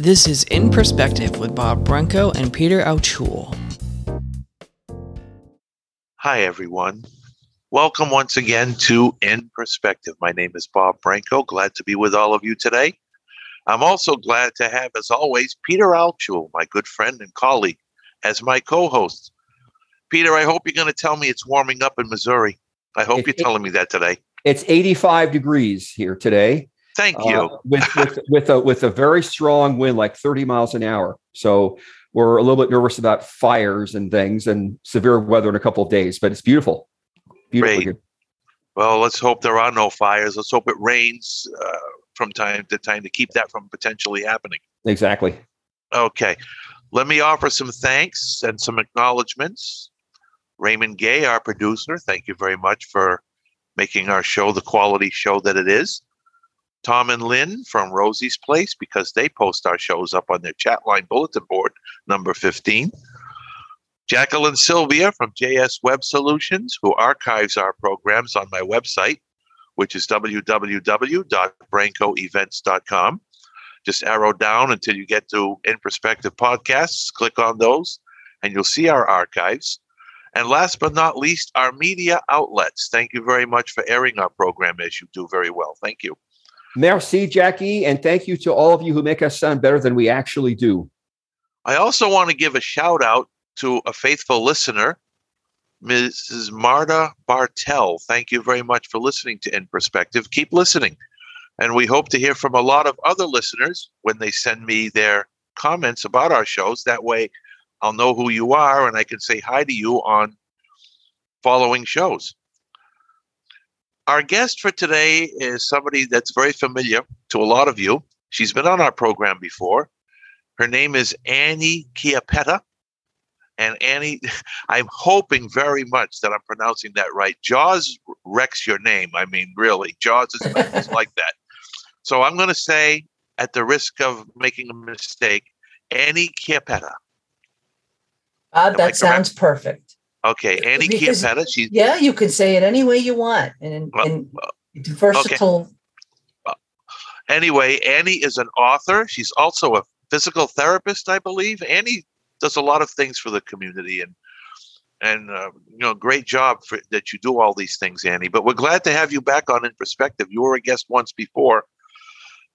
This is In Perspective with Bob Branco and Peter Altschul. Hi, everyone. Welcome once again to In Perspective. My name is Bob Branco. Glad to be with all of you today. I'm also glad to have, as always, Peter Altschul, my good friend and colleague, as my co host. Peter, I hope you're going to tell me it's warming up in Missouri. I hope you're telling me that today. It's 85 degrees here today. Thank you. Uh, with, with, with, a, with a very strong wind, like 30 miles an hour. So we're a little bit nervous about fires and things and severe weather in a couple of days, but it's beautiful. Beautiful. Great. here. Well, let's hope there are no fires. Let's hope it rains uh, from time to time to keep that from potentially happening. Exactly. Okay. Let me offer some thanks and some acknowledgments. Raymond Gay, our producer, thank you very much for making our show the quality show that it is. Tom and Lynn from Rosie's Place, because they post our shows up on their chat line bulletin board, number 15. Jacqueline Sylvia from JS Web Solutions, who archives our programs on my website, which is www.brancoevents.com. Just arrow down until you get to In Perspective podcasts, click on those, and you'll see our archives. And last but not least, our media outlets. Thank you very much for airing our program as you do very well. Thank you. Merci, Jackie. And thank you to all of you who make us sound better than we actually do. I also want to give a shout out to a faithful listener, Mrs. Marta Bartel. Thank you very much for listening to In Perspective. Keep listening. And we hope to hear from a lot of other listeners when they send me their comments about our shows. That way, I'll know who you are and I can say hi to you on following shows. Our guest for today is somebody that's very familiar to a lot of you. She's been on our program before. Her name is Annie Chiappetta. And Annie, I'm hoping very much that I'm pronouncing that right. Jaws wrecks your name. I mean, really, Jaws is, like that. So I'm going to say, at the risk of making a mistake, Annie Chiappetta. Bob, Am that sounds perfect. Okay, Annie Because- Chiappetta. She's Yeah, you can say it any way you want, and, and it's versatile. anyway, Annie is an author. She's also a physical therapist, I believe. Annie does a lot of things for the community, and and uh, you know, great job for, that you do all these things, Annie. But we're glad to have you back on in perspective. You were a guest once before,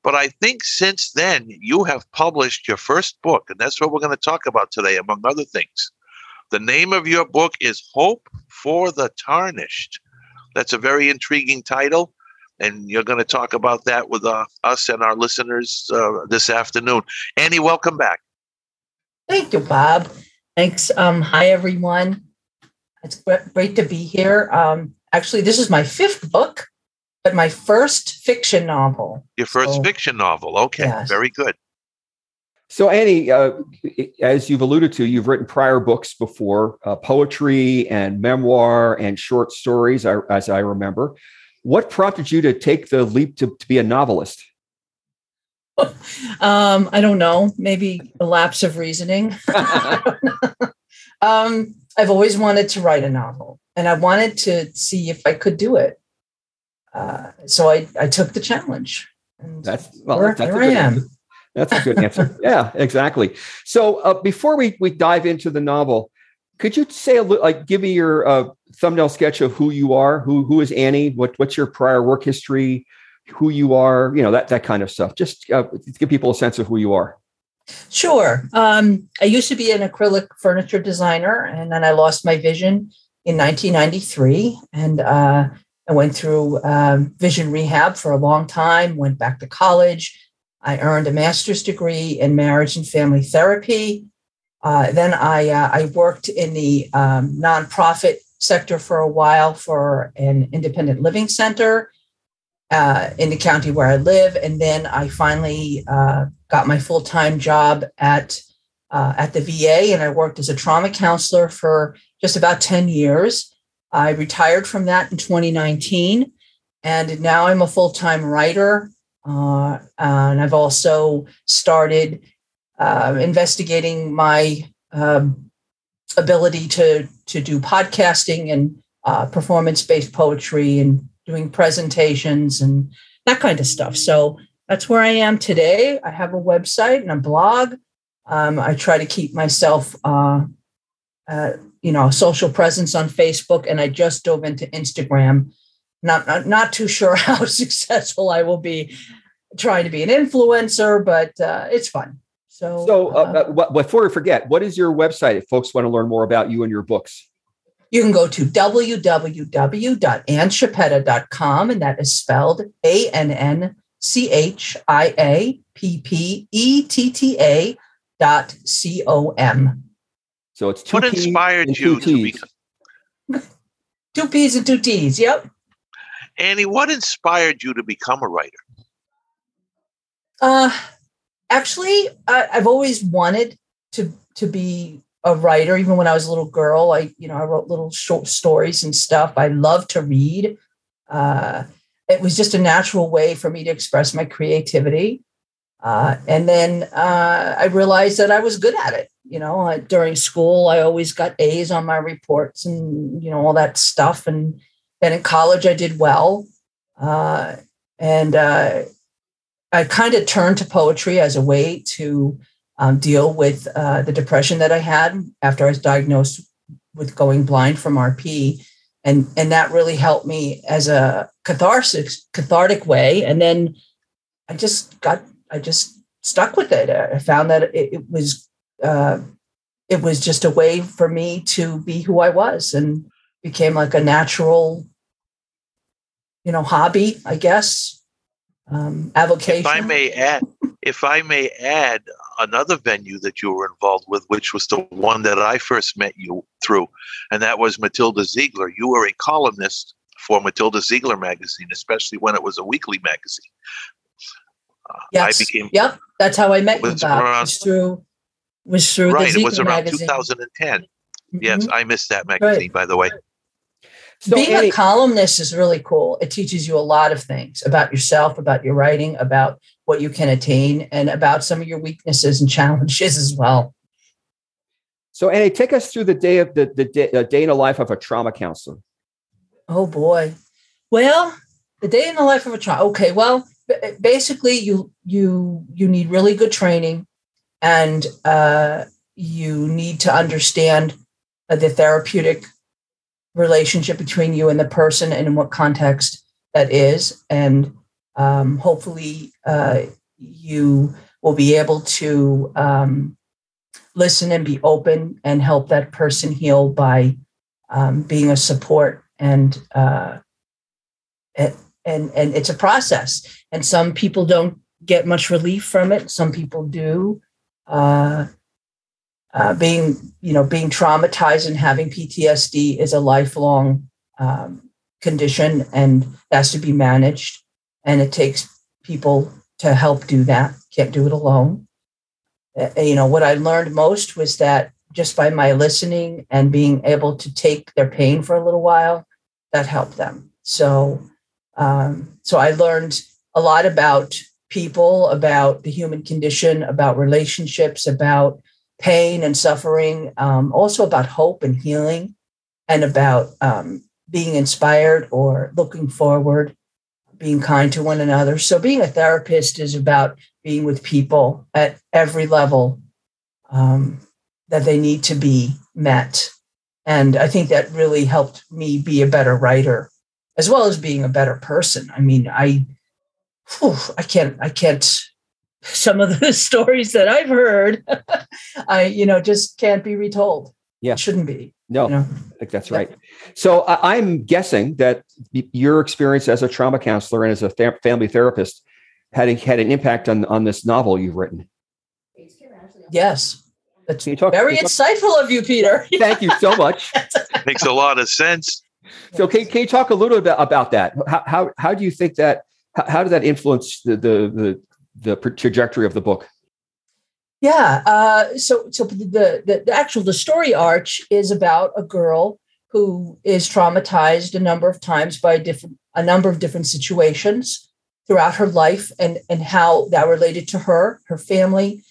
but I think since then you have published your first book, and that's what we're going to talk about today, among other things. The name of your book is Hope for the Tarnished. That's a very intriguing title and you're going to talk about that with uh, us and our listeners uh, this afternoon. Annie, welcome back. Thank you, Bob. Thanks. Um, hi, everyone. It's great to be here. Um, actually, this is my fifth book, but my first fiction novel. Your first So- fiction novel. Okay, Yes. very good. So, Annie, uh, as you've alluded to, you've written prior books before uh, poetry and memoir and short stories, as I remember. What prompted you to take the leap to, to be a novelist? Um, I don't know, maybe a lapse of reasoning. um, I've always wanted to write a novel, and I wanted to see if I could do it. Uh, so I, I took the challenge. And That's well, Here- that's a good I am. answer. That's a good answer. yeah, exactly. So uh, before we we dive into the novel, could you say a little, like give me your uh, thumbnail sketch of who you are? Who who is Annie? What what's your prior work history? Who you are? You know that that kind of stuff. Just uh, give people a sense of who you are. Sure. Um, I used to be an acrylic furniture designer, and then I lost my vision in 1993. And uh, I went through um, vision rehab for a long time, went back to college. I earned a master's degree in marriage and family therapy. Uh, then I, uh, I worked in the um, nonprofit sector for a while for an independent living center uh, in the county where I live. And then I finally uh, got my full time job at uh, at the VA, and I worked as a trauma counselor for just about ten years. I retired from that in 2019, and now I'm a full time writer. Uh, and I've also started uh, investigating my um, ability to to do podcasting and uh, performance based poetry and doing presentations and that kind of stuff. So that's where I am today. I have a website and a blog. Um, I try to keep myself, uh, uh, you know, a social presence on Facebook, and I just dove into Instagram. Not, not, not too sure how successful I will be trying to be an influencer, but uh, it's fun. So, so uh, uh, before we forget, what is your website if folks want to learn more about you and your books? You can go to www.annchiappetta.com, and that is spelled A N N C H I A P P E T T A dot C O M. So it's two what P's inspired and you two to T's. Two P's and two T's. Yep. Annie? What inspired you to become a writer? Uh, actually, I, I've always wanted to to be a writer. Even when I was a little girl, I you know I wrote little short stories and stuff. I love to read. Uh, it was just a natural way for me to express my creativity. Uh, and then uh, I realized that I was good at it. You know, during school, I always got A's on my reports and you know all that stuff. And then in college, I did well. Uh, and uh, I kind of turned to poetry as a way to um, deal with uh, the depression that I had after I was diagnosed with going blind from RP, and and that really helped me as a cathartic way. And then I just got I just stuck with it. I found that it, it was uh, it was just a way for me to be who I was, and became like a natural, you know, hobby, I guess um, avocation. If I may add, if I may add another venue that you were involved with, which was the one that I first met you through, and that was Matilda Ziegler. You were a columnist for Matilda Ziegler magazine, especially when it was a weekly magazine. Uh, yes. I became Yep, that's how I met you. Bob. around- was through was through right. It was around magazine. 2010. Yes, Mhm. I missed that magazine, by the way. So Being Annie, a columnist is really cool. It teaches you a lot of things about yourself, about your writing, about what you can attain, and about some of your weaknesses and challenges as well. so Annie, take us through the day of the, the day, uh, day in the life of a trauma counselor. Oh boy. Well, the day in the life of a trauma. Okay. Well, b- basically, you you you need really good training, and uh, you need to understand uh, the therapeutic relationship between you and the person, and in what context that is, and um, hopefully, uh, you will be able to um, listen and be open and help that person heal by um, being a support and uh, and and it's a process. And some people don't get much relief from it. Some people do. Uh, uh, being you know being traumatized and having ptsd is a lifelong um, condition and has to be managed. And it takes people to help do that. Can't do it alone. Uh, you know what i learned most was that just by my listening and being able to take their pain for a little while that helped them. So um, so i learned a lot about people about the human condition about relationships about pain and suffering um, also about hope and healing and about um, being inspired or looking forward being kind to one another so being a therapist is about being with people at every level um, that they need to be met. And I think that really helped me be a better writer, as well as being a better person. I mean, I, whew, I can't, I can't. Some of the stories that I've heard, I, you know, just can't be retold. Yeah. It shouldn't be. No, You know? I think that's Yeah. right. So I, I'm guessing that your experience as a trauma counselor and as a th- family therapist had a, had an impact on on this novel you've written. Yes, that's Can you talk? very you talk- insightful of you, Peter. Thank you so much. Makes a lot of sense. So can, can you talk a little bit about that? How, how, how do you think that, how, how did that influence the, the, the, the trajectory of the book? Yeah. Uh, so so the, the the actual the story arch is about a girl who is traumatized a number of times by different a number of different situations throughout her life and and how that related to her, her family,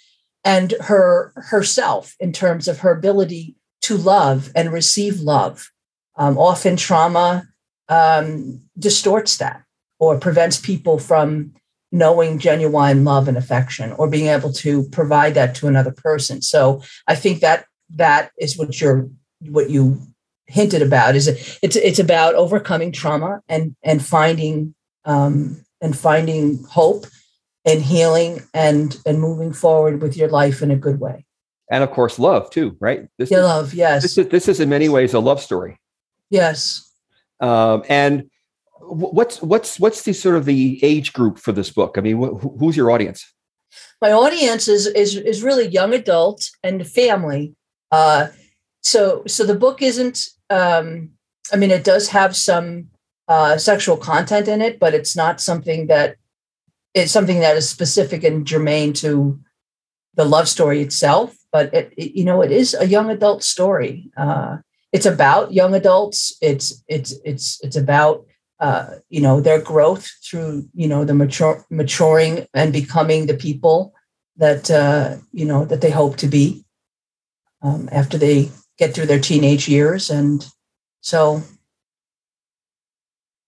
and her herself in terms of her ability to love and receive love. Um, often trauma um, distorts that or prevents people from knowing genuine love and affection or being able to provide that to another person. So i think that that is what you're what you hinted about is it, it's it's about overcoming trauma and and finding um and finding hope and healing and and moving forward with your life in a good way. And of course love too right? This yeah, is, love yes. this is this is in many ways a love story. Yes. Um and what's what's what's the sort of the age group for this book? I mean wh- who's your audience? My audience is is is really young adult and family. Uh so so the book isn't um i mean it does have some uh sexual content in it but it's not something that it's something that is specific and germane to the love story itself but it, it, you know it is a young adult story. Uh, it's about young adults. It's it's it's it's about uh, you know their growth through you know the mature maturing and becoming the people that uh, you know that they hope to be um, after they get through their teenage years and so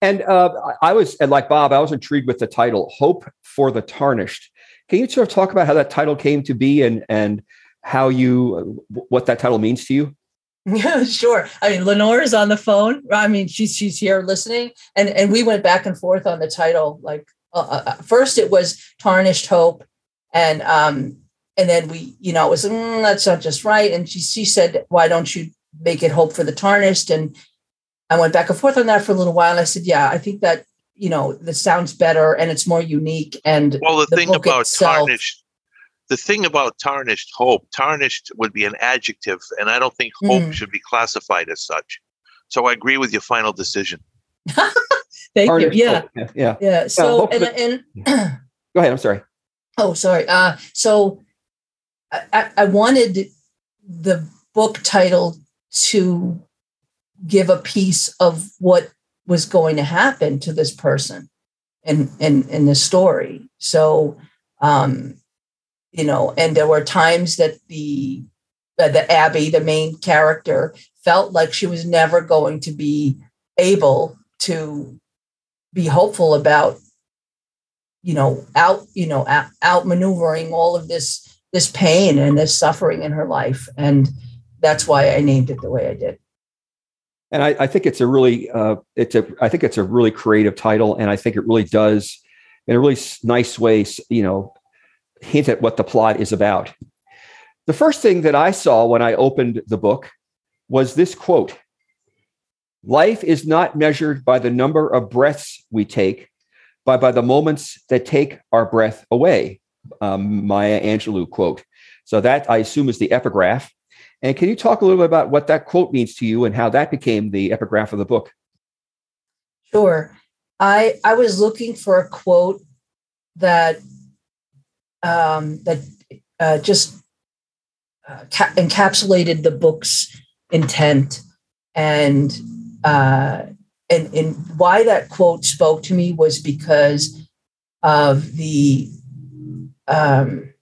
and uh, I was, and like Bob, I was intrigued with the title, "Hope for the Tarnished." Can you sort of talk about how that title came to be and and how you what that title means to you? Yeah, sure. I mean, Lenore is on the phone. I mean, she's she's here listening, and and we went back and forth on the title. Like uh, uh, uh first, it was "Tarnished Hope," and um, and then we, you know, it was mm, that's not just right. And she she said, "Why don't you make it Hope for the Tarnished?" And I went back and forth on that for a little while. And I said, yeah, I think that, you know, this sounds better and it's more unique. And well, the, the thing about itself, tarnished, the thing about tarnished hope, tarnished would be an adjective, and I don't think hope mm. should be classified as such. So I agree with your final decision. Thank tarnished you. Yeah. yeah. Yeah. Yeah. So, and, and go ahead. I'm sorry. Oh, sorry. Uh, so I, I wanted the book title to give a piece of what was going to happen to this person in in in the story so um you know and there were times that the uh, the abby the main character felt like she was never going to be able to be hopeful about you know out you know out, outmaneuvering all of this this pain and this suffering in her life. And that's why i named it the way i did. And I, I, think it's a really uh, it's a I think it's a really creative title, and I think it really does in a really nice way, you know, hint at what the plot is about. The first thing that I saw when I opened the book was this quote: "Life is not measured by the number of breaths we take, but by the moments that take our breath away." Um, Maya Angelou quote. So that I assume is the epigraph. And can you talk a little bit about what that quote means to you and how that became the epigraph of the book? Sure. I I was looking for a quote that um, that uh, just uh, ca- encapsulated the book's intent and uh, and and why that quote spoke to me was because of the um,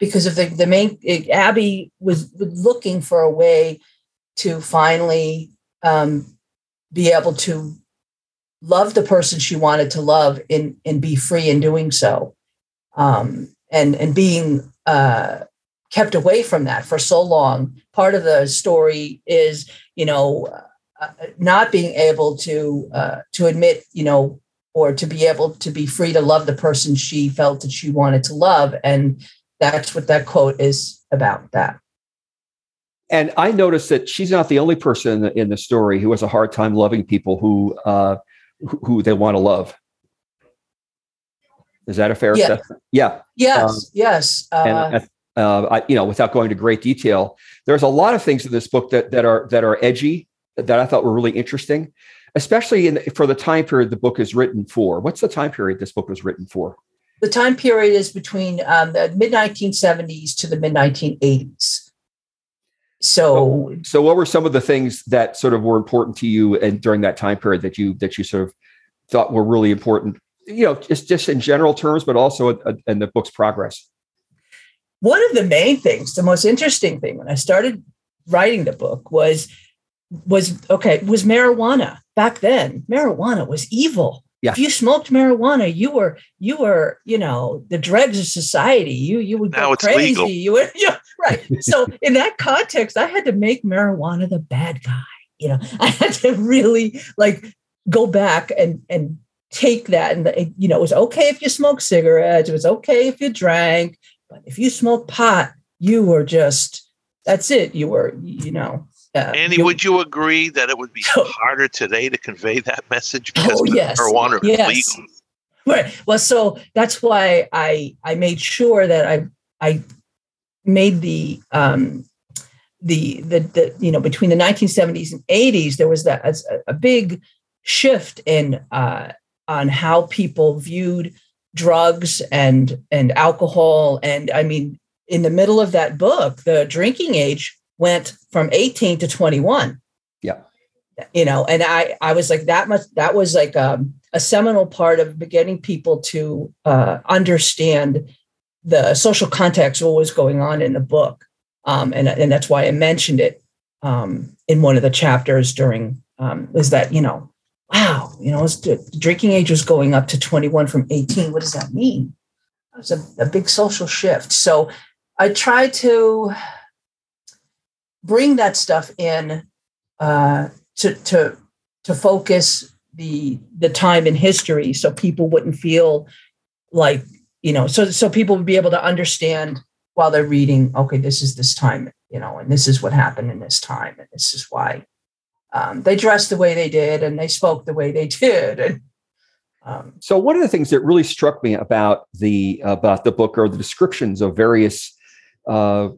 because of the, the main abby was looking for a way to finally um, be able to love the person she wanted to love and, and be free in doing so um, and and being uh, kept away from that for so long part of the story is you know uh, not being able to uh, to admit you know or to be able to be free to love the person she felt that she wanted to love. And that's what that quote is about that. And i noticed that she's not the only person in the, in the story who has a hard time loving people who uh, who, who they want to love is that a fair yeah. assessment yeah yes um, yes uh, and, uh, I, you know without going to great detail there's a lot of things in this book that that are that are edgy that i thought were really interesting especially in for the time period the book is written for what's the time period this book was written for the time period is between um, the mid 1970s to the mid 1980s. So, so what were some of the things that sort of were important to you and during that time period that you that you sort of thought were really important? You know, just just in general terms, but also in the book's progress. One of the main things, the most interesting thing when I started writing the book was was okay was marijuana back then. Marijuana was evil Yeah. If you smoked marijuana, you were you were you know the dregs of society. You you would Now go it's crazy. legal. You would yeah right. so in that context, I had to make marijuana the bad guy. You know, I had to really like go back and and take that and it- you know it was okay if you smoked cigarettes. It was okay if you drank, but if you smoked pot, you were just that's it. You were you know. Uh, Andy, would you agree that it would be So- harder today to convey that message because Oh, yes. marijuana is Yes. legal? Right. Well, so that's why I I made sure that I I made the um the the, the you know between the 1970s and 80s there was that a, a big shift in uh on how people viewed drugs and and alcohol. And I mean in the middle of that book the drinking age went from 18 to 21 Yeah. you know and i i was like that much that was like um, a seminal part of getting people to uh, understand the social context of what was going on in the book. Um, and, and that's why i mentioned it um, in one of the chapters during um, is that you know wow you know the drinking age was going up to 21 from 18 what does that mean? It was a, a big social shift. So i try to bring that stuff in uh, to to to focus the the time in history so people wouldn't feel like you know so so people would be able to understand while they're reading okay this is this time you know and this is what happened in this time and this is why um, they dressed the way they did and they spoke the way they did and um, So one of the things that really struck me about the about the book are the descriptions of various uh,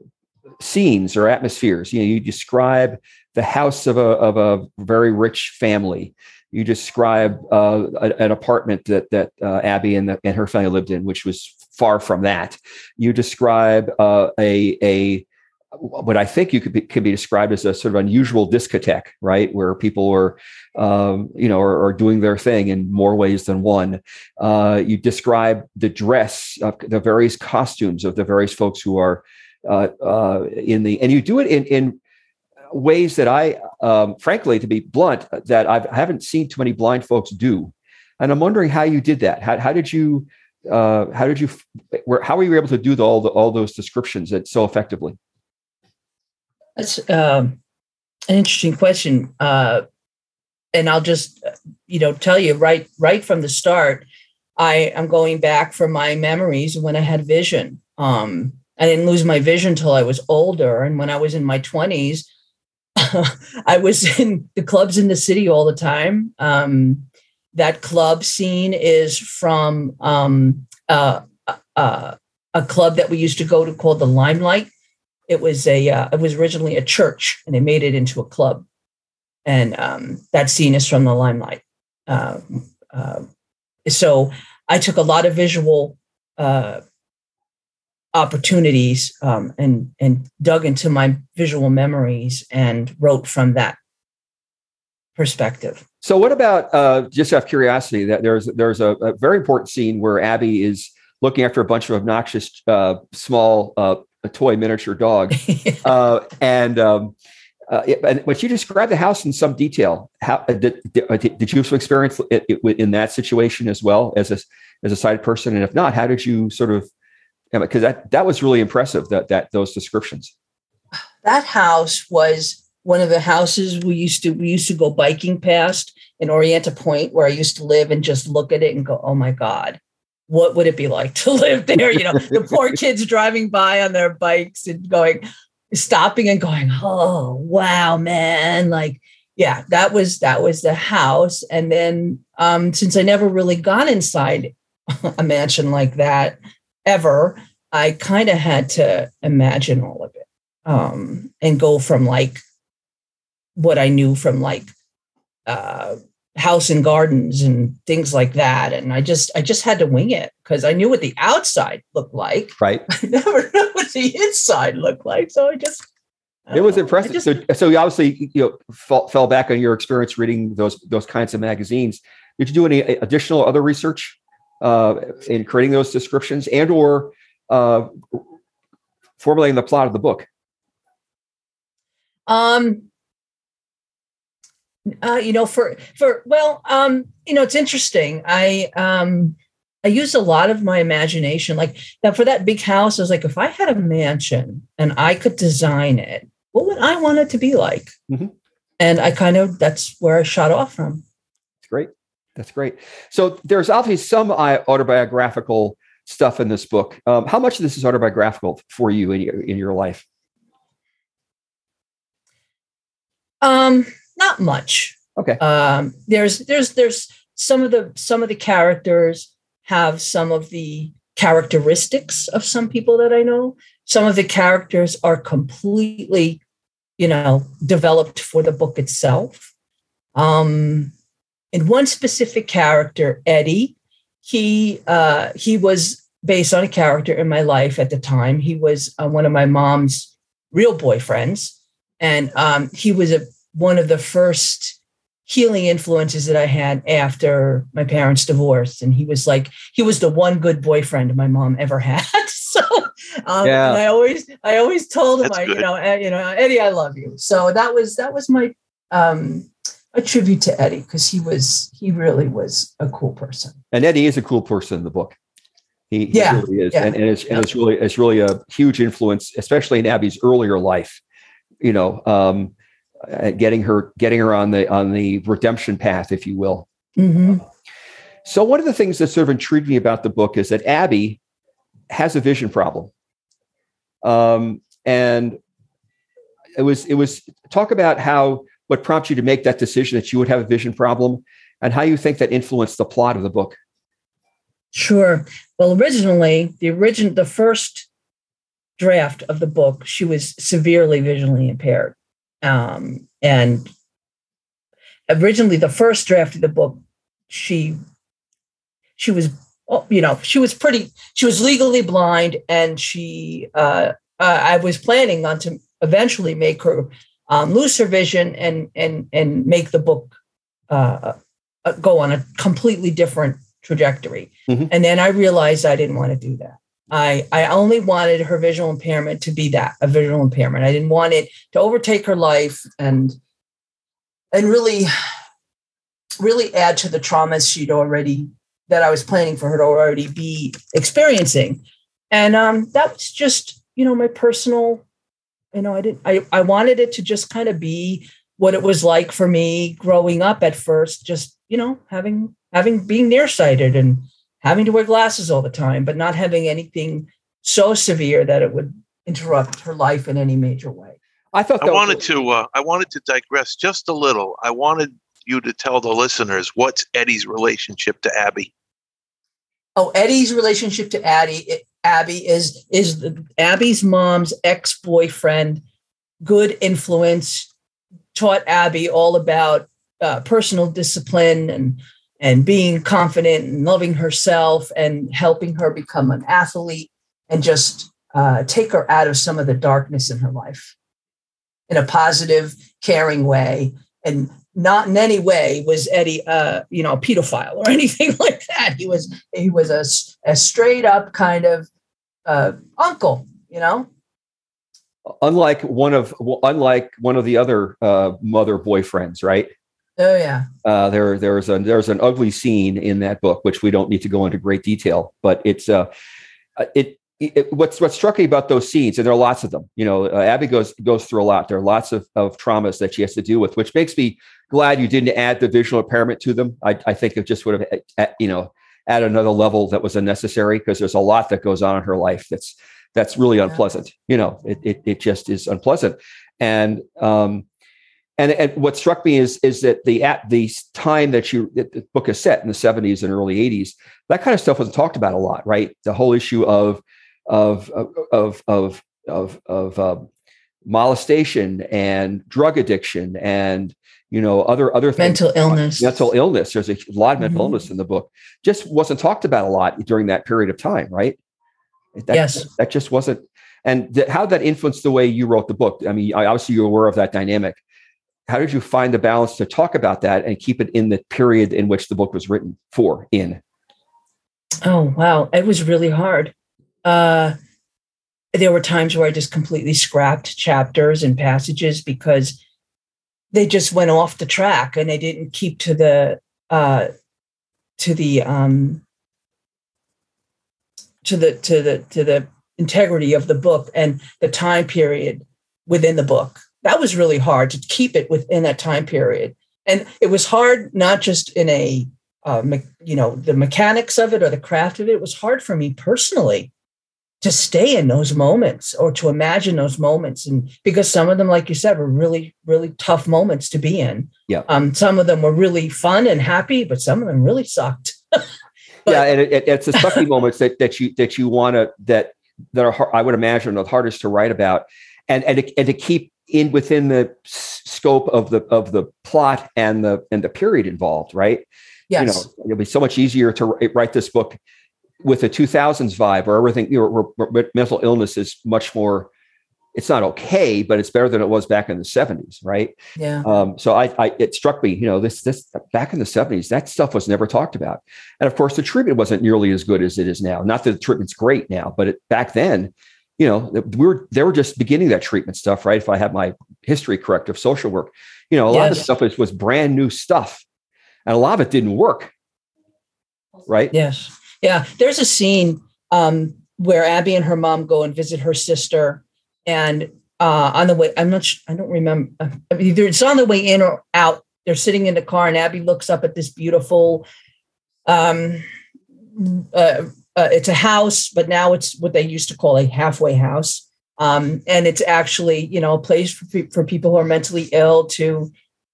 scenes or atmospheres. You know, you describe the house of a of a very rich family. You describe uh, an apartment that that uh, Abby and, the, and her family lived in, which was far from that. You describe uh, a a what I think you could be, could be described as a sort of unusual discotheque, right, where people were, um, you know, are, are doing their thing in more ways than one. Uh, you describe the dress, the various costumes of the various folks who are uh, uh, in the, and you do it in in ways that I, um, frankly, to be blunt, that I've, I haven't seen too many blind folks do. And I'm wondering how you did that. How, how did you, uh, how did you, where, how were you able to do the, all the, all those descriptions that so effectively? That's um, an interesting question, uh, and I'll just uh, you know tell you right right from the start. I am going back from my memories when I had vision. Um, I didn't lose my vision until I was older, and when I was in my twenties, I was in the clubs in the city all the time. Um, that club scene is from um, uh, uh, a club that we used to go to called the Limelight it was a uh, it was originally a church and they made it into a club and um, that scene is from the limelight uh, uh, so i took a lot of visual uh, opportunities um, and and dug into my visual memories and wrote from that perspective So, what about uh, just out of curiosity? That there's there's a, a very important scene where Abby is looking after a bunch of obnoxious uh, small uh, toy miniature dog, uh, and um, uh, it, and when you describe the house in some detail, how uh, did, did, did you have some experience it, it, in that situation as well as a as a sighted person? And if not, how did you sort of because that that was really impressive that that those descriptions. that house was one of the houses we used to we used to go biking past in Orienta Point where I used to live and just look at it and go, oh my God, what would it be like to live there? You know, the poor kids driving by on their bikes and going, stopping and going, oh wow, man. Like, yeah, that was that was the house. And then um, since I never really got inside a mansion like that ever, I kind of had to imagine all of it um, and go from like what I knew from like uh, house and gardens and things like that. And I just I just had to wing it because I knew what the outside looked like. Right. I never knew what the inside looked like. So I just I It was know. Impressive. just- so, so you obviously you know fell, fell back on your experience reading those those kinds of magazines. Did you do any additional other research uh, in creating those descriptions and or uh, formulating the plot of the book? Um, Uh, you know, for for well, um, you know, it's interesting. I um, I use a lot of my imagination. Like that for that big house, I was like, if I had a mansion and I could design it, what would I want it to be like? Mhm. And I kind of that's where I shot off from. That's great. That's great. So there's obviously some autobiographical stuff in this book. Um, how much of this is autobiographical for you in your, in your life? Um, not much. Okay. Um, there's there's there's some of the some of the characters have some of the characteristics of some people that I know. Some of the characters are completely, you know, developed for the book itself. Um, in one specific character, Eddie, he uh, he was based on a character in my life at the time. He was uh, one of my mom's real boyfriends, and um, he was a, one of the first healing influences that I had after my parents divorced. And he was like, he was the one good boyfriend my mom ever had. so, um, Yeah. and I always, I always told him, That's I, you know, eh, you know, Eddie, I love you. So that was, that was my, um, a tribute to Eddie because he was, he really was a cool person. And Eddie is a cool person in the book. He, he Yeah, really is, yeah. and, and it's and it's really it's really a huge influence, especially in Abby's earlier life. You know, um, uh, getting her getting her on the on the redemption path, if you will. Mhm. So one of the things that sort of intrigued me about the book is that Abby has a vision problem. Um, and it was it was talk about how what prompted you to make that decision that you would have a vision problem and how you think that influenced the plot of the book. Sure. Well, originally, the origin, the first draft of the book, she was severely visually impaired, um, and originally, the first draft of the book, she she was, oh, you know, she was pretty, she was legally blind, and she, uh, uh, I was planning on to eventually make her um, lose her vision and and and make the book uh, uh, go on a completely different trajectory. Mhm. And then I realized I didn't want to do that. I, I only wanted her visual impairment to be that a visual impairment. I didn't want it to overtake her life and and really really add to the traumas she'd already that I was planning for her to already be experiencing. And um, that was just, you know, my personal, you know, I didn't I, I wanted it to just kind of be what it was like for me growing up at first, just, you know, having having being nearsighted and having to wear glasses all the time, but not having anything so severe that it would interrupt her life in any major way. I thought I wanted was- to uh, I wanted to digress just a little. I wanted you to tell the listeners what's Eddie's relationship to Abby. Oh, Eddie's relationship to Addie, Abby is is the, Abby's mom's ex boyfriend. Good influence taught Abby all about uh, personal discipline and and being confident and loving herself and helping her become an athlete and just uh, take her out of some of the darkness in her life in a positive, caring way. And not in any way was Eddie, uh, you know, a pedophile or anything like that. He was he was a, a straight up kind of uh, uncle, you know. unlike one of unlike one of the other uh, mother boyfriends, right? Oh yeah, Uh, there, there's a there's an ugly scene in that book, which we don't need to go into great detail, but it's uh, it, it what's what struck me about those scenes, and there are lots of them. You know, uh, Abby goes goes through a lot. There are lots of of traumas that she has to deal with, which makes me glad you didn't add the visual impairment to them. I, I think it just would have you know add another level that was unnecessary because there's a lot that goes on in her life that's that's really Yeah. unpleasant. You know, it, it it just is unpleasant, and um, and and what struck me is is that the at the time that you that the book is set in the 70s and early 80s, that kind of stuff wasn't talked about a lot, right? The whole issue of of of of of of um, molestation and drug addiction and you know other other things mental illness. mental illness. There's a lot of mental Mhm. illness in the book. Just wasn't talked about a lot during that period of time, right? That, Yes. that just wasn't. And th- how that influenced the way you wrote the book. I mean, obviously you're aware of that dynamic. How did you find the balance to talk about that and keep it in the period in which the book was written for? In Oh wow, it was really hard. Uh, there were times where I just completely scrapped chapters and passages because they just went off the track and they didn't keep to the uh, to the um, to the to the to the integrity of the book and the time period within the book. That was really hard to keep it within that time period, and it was hard not just in a uh, me- you know the mechanics of it or the craft of it. It was hard for me personally to stay in those moments or to imagine those moments. And because some of them like you said were really really tough moments to be in. Yeah. um some of them were really fun and happy but some of them really sucked. But- yeah, and it, it, it's the sucky moments that that you that you want to that that are I would imagine the hardest to write about, and and to, and to keep in within the scope of the of the plot and the and the period involved, right? yes You know, it'll be so much easier to write- this book with a 2000s vibe, where everything you know, where, where mental illness is much more. It's not okay, but it's better than it was back in the 70s, right? yeah Um, so I, I, it struck me, you know, this, this back in the seventies, that stuff was never talked about. And of course, the treatment wasn't nearly as good as it is now. Not that the treatment's great now, but it, back then, you know, we were, they were just beginning that treatment stuff, right? If I have my history correct of social work, you know, a lot of the stuff was, was brand new stuff and a lot of it didn't work. Right. yes yeah there's a scene um where abby and her mom go and visit her sister and uh on the way i'm not i don't remember uh, either it's on the way in or out they're sitting in the car and abby looks up at this beautiful um uh, uh, it's a house but now it's what they used to call a halfway house. Um, and it's actually you know a place for, for people who are mentally ill to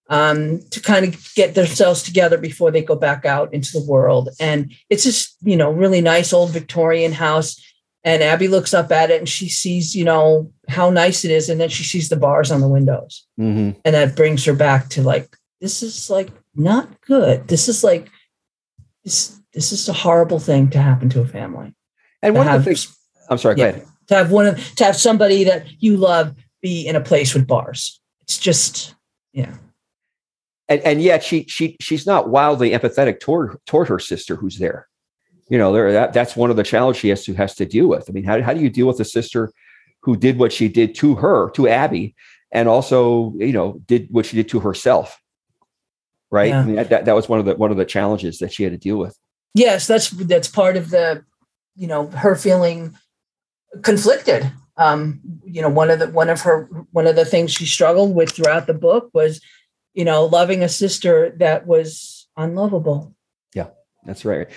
um, to kind of get themselves together before they go back out into the world. And it's just you know really nice old victorian house. And abby looks up at it and she sees you know how nice it is. And then she sees the bars on the windows. Hmm and that brings her back to like this is like not good. This is like this this is a horrible thing to happen to a family And to one of the things, I'm sorry, yeah, go ahead. to have one of to have somebody that you love be in a place with bars it's just yeah and, and yet she she she's not wildly empathetic toward toward her sister who's there. You know, there that that's one of the challenges she has to has to deal with. I mean, how how do you deal with a sister who did what she did to her, to Abby, and also, you know, did what she did to herself? Right. Yeah. I mean, that, that that was one of the one of the challenges that she had to deal with. Yes that's that's part of the you know her feeling conflicted um you know one of the one of her one of the things she struggled with throughout the book was you know loving a sister that was unlovable Yeah, That's right.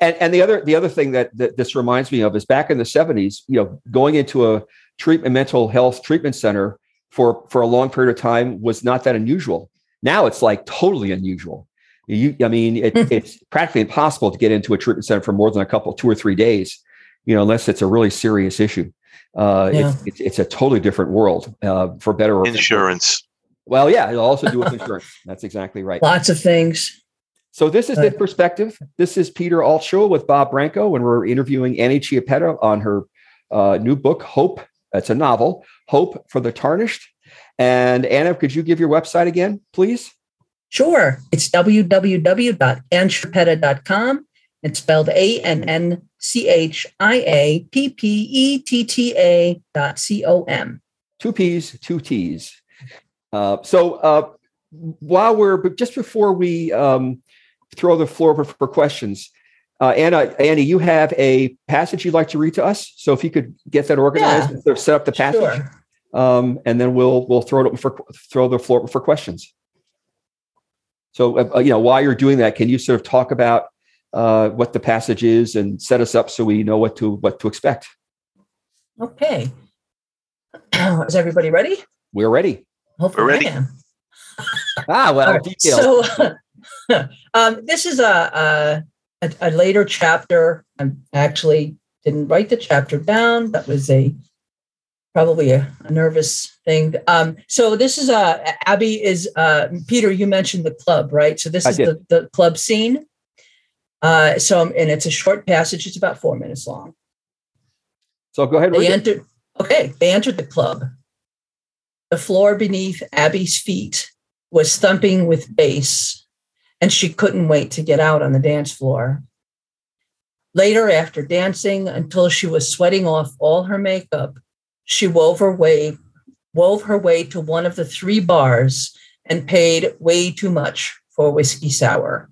And and the other the other thing that, that this reminds me of is back in the 70s, you know, going into a treatment mental health treatment center for for a long period of time was not that unusual. Now it's like totally unusual. You I mean it, it's practically impossible to get into a treatment center for more than a couple two or three days, you know, unless it's a really serious issue. Uh, Yeah. it's, it's it's a totally different world, uh, for better or for worse. Insurance. Well, yeah, it'll also do with insurance. That's exactly right. lots of things So this is Right. the perspective. This is Peter Altschul with Bob Branco, and we're interviewing Annie Chiappetta on her uh, new book, Hope. It's a novel, Hope for the Tarnished. And Anna, could you give your website again, please? Sure it's www.annchiappetta.com it's spelled a-n-n-c-h-i-a-p-p-e-t-t-a dot c-o-m Two P's, two T's. Uh, so uh, while we're, but just before we um, throw the floor for, for questions, uh, Anna, Annie, you have a passage you'd like to read to us. So if you could get that organized, and sort of set up the passage. sure um, and then we'll we'll throw it open for throw the floor for questions. So uh, you know, while you're doing that, can you sort of talk about uh, what the passage is and set us up so we know what to what to expect? okay is everybody ready We're ready. hopefully We're ready. I am. Ah, well, All right, details. So, um, this is a, a a later chapter. I actually didn't write the chapter down. That was a probably a, a nervous thing. Um, so this is a Abby is uh, Peter. You mentioned the club, right? So this I is the, the club scene. Uh, so and it's a short passage. It's about four minutes long. so go ahead. They it. entered. Okay, they entered the club. The floor beneath Abby's feet was thumping with bass, and she couldn't wait to get out on the dance floor. Later, after dancing until she was sweating off all her makeup, she wove her way, wove her way to one of the three bars and paid way too much for whiskey sour.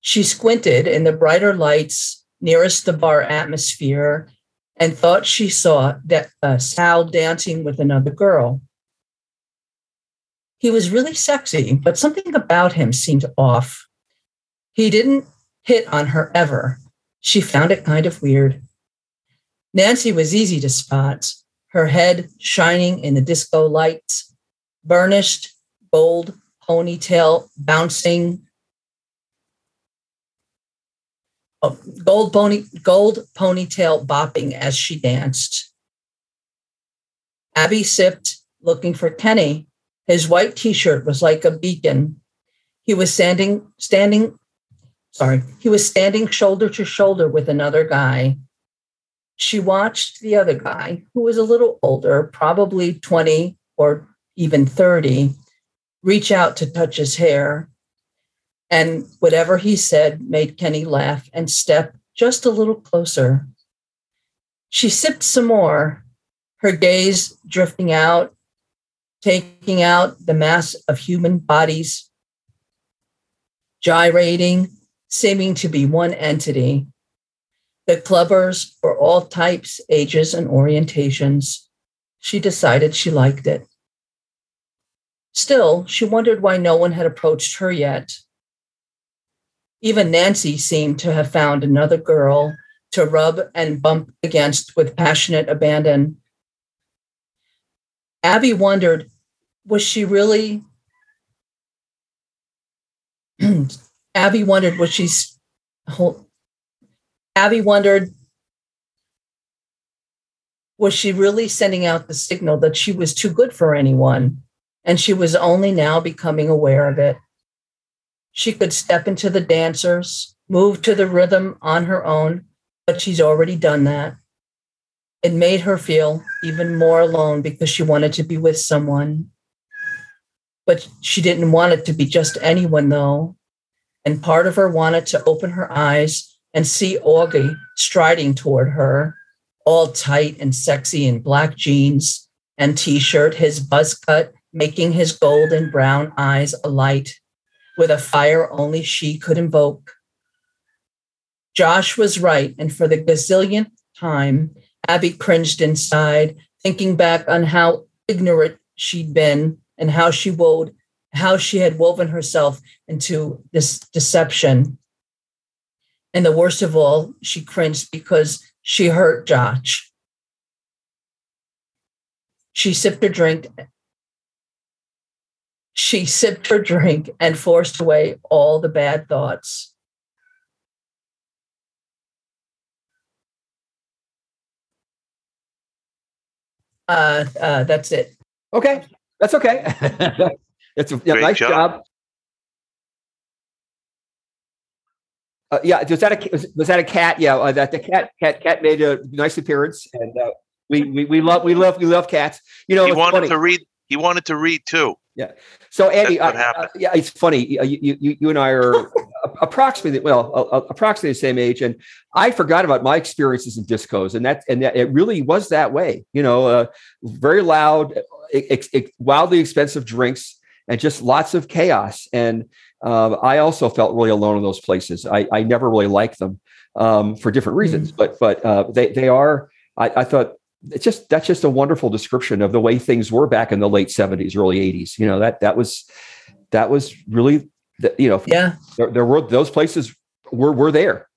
She squinted in the brighter lights nearest the bar atmosphere and thought she saw that, uh, Sal dancing with another girl. He was really sexy, but something about him seemed off. He didn't hit on her ever. She found it kind of weird. Nancy was easy to spot, her head shining in the disco lights, burnished gold ponytail bouncing oh, gold pony gold ponytail bopping as she danced. Abby sipped, looking for Kenny. His white t-shirt was like a beacon. He was standing standing sorry, he was standing shoulder to shoulder with another guy. She watched the other guy, who was a little older, probably 20 or even 30, reach out to touch his hair. And whatever he said made Kenny laugh and step just a little closer. She sipped some more, her gaze drifting out, taking out the mass of human bodies, gyrating, seeming to be one entity. The clubbers were all types, ages, and orientations. She decided she liked it. Still, she wondered why no one had approached her yet. Even Nancy seemed to have found another girl to rub and bump against with passionate abandon. Abby wondered was she really? Abby wondered was she's. Abby wondered was she really sending out the signal that she was too good for anyone? and she was only now becoming aware of it. She could step into the dancers, move to the rhythm on her own, but she's already done that. It made her feel even more alone because she wanted to be with someone. But she didn't want it to be just anyone, though. And part of her wanted to open her eyes and see Augie striding toward her, all tight and sexy in black jeans and t shirt, his buzz cut making his golden brown eyes alight with a fire only she could invoke. Josh was right, and for the gazillionth time, Abby cringed inside, thinking back on how ignorant she'd been and how she wove, how she had woven herself into this deception. And the worst of all, she cringed because she hurt Josh. She sipped her drink she sipped her drink and forced away all the bad thoughts. Uh, uh, that's it. Okay, that's okay. It's a yeah, nice job. job. Uh, yeah, was that a was, was that a cat? Yeah, uh, that the cat cat cat made a nice appearance, and uh, we, we we love we love we love cats. You know, he wanted funny. to read. He wanted to read too. Yeah. So Andy, I, uh, yeah, it's funny. You, you, you and I are approximately well, uh, approximately the same age, and I forgot about my experiences in discos, and that and that, it really was that way. You know, uh, very loud, ex, ex, wildly expensive drinks, and just lots of chaos. And uh, I also felt really alone in those places. I, I never really liked them um, for different reasons, mm-hmm. but but uh, they they are. I, I thought it's just that's just a wonderful description of the way things were back in the late 70s early 80s you know that that was that was really you know yeah there, there were those places were were there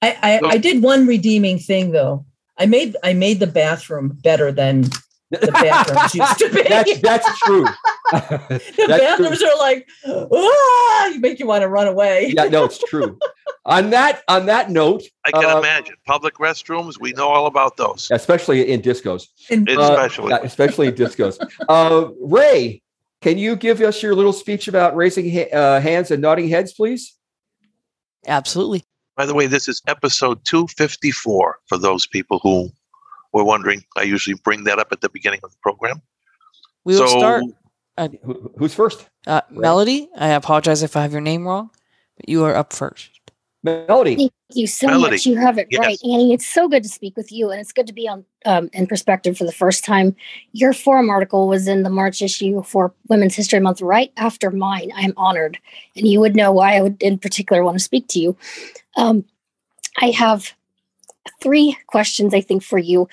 I, I i did one redeeming thing though i made i made the bathroom better than the bathrooms used to be that's, that's true the bathrooms true. are like ah, you make you want to run away yeah no it's true on that on that note, I can uh, imagine public restrooms. We know all about those, especially in discos. In, uh, especially, especially in discos. Uh, Ray, can you give us your little speech about raising ha- uh, hands and nodding heads, please? Absolutely. By the way, this is episode 254 for those people who were wondering. I usually bring that up at the beginning of the program. We will so, start. Uh, who's first? Uh, Melody, I apologize if I have your name wrong, but you are up first. Melody. Thank you so Melody, much. You have it yes. right, Annie. It's so good to speak with you, and it's good to be on um, in perspective for the first time. Your forum article was in the March issue for Women's History Month, right after mine. I am honored, and you would know why I would, in particular, want to speak to you. Um, I have three questions, I think, for you.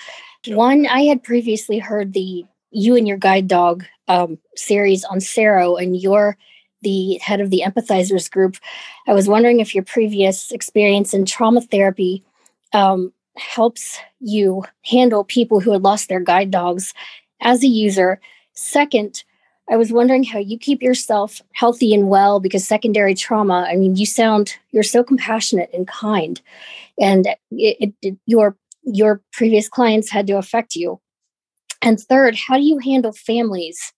One, I had previously heard the you and your guide dog um, series on Sero, and you're the head of the empathizers group. I was wondering if your previous experience in trauma therapy um, helps you handle people who had lost their guide dogs as a user. Second, I was wondering how you keep yourself healthy and well because secondary trauma, I mean, you sound, you're so compassionate and kind. And it, it, it, your your previous clients had to affect you. And third, how do you handle families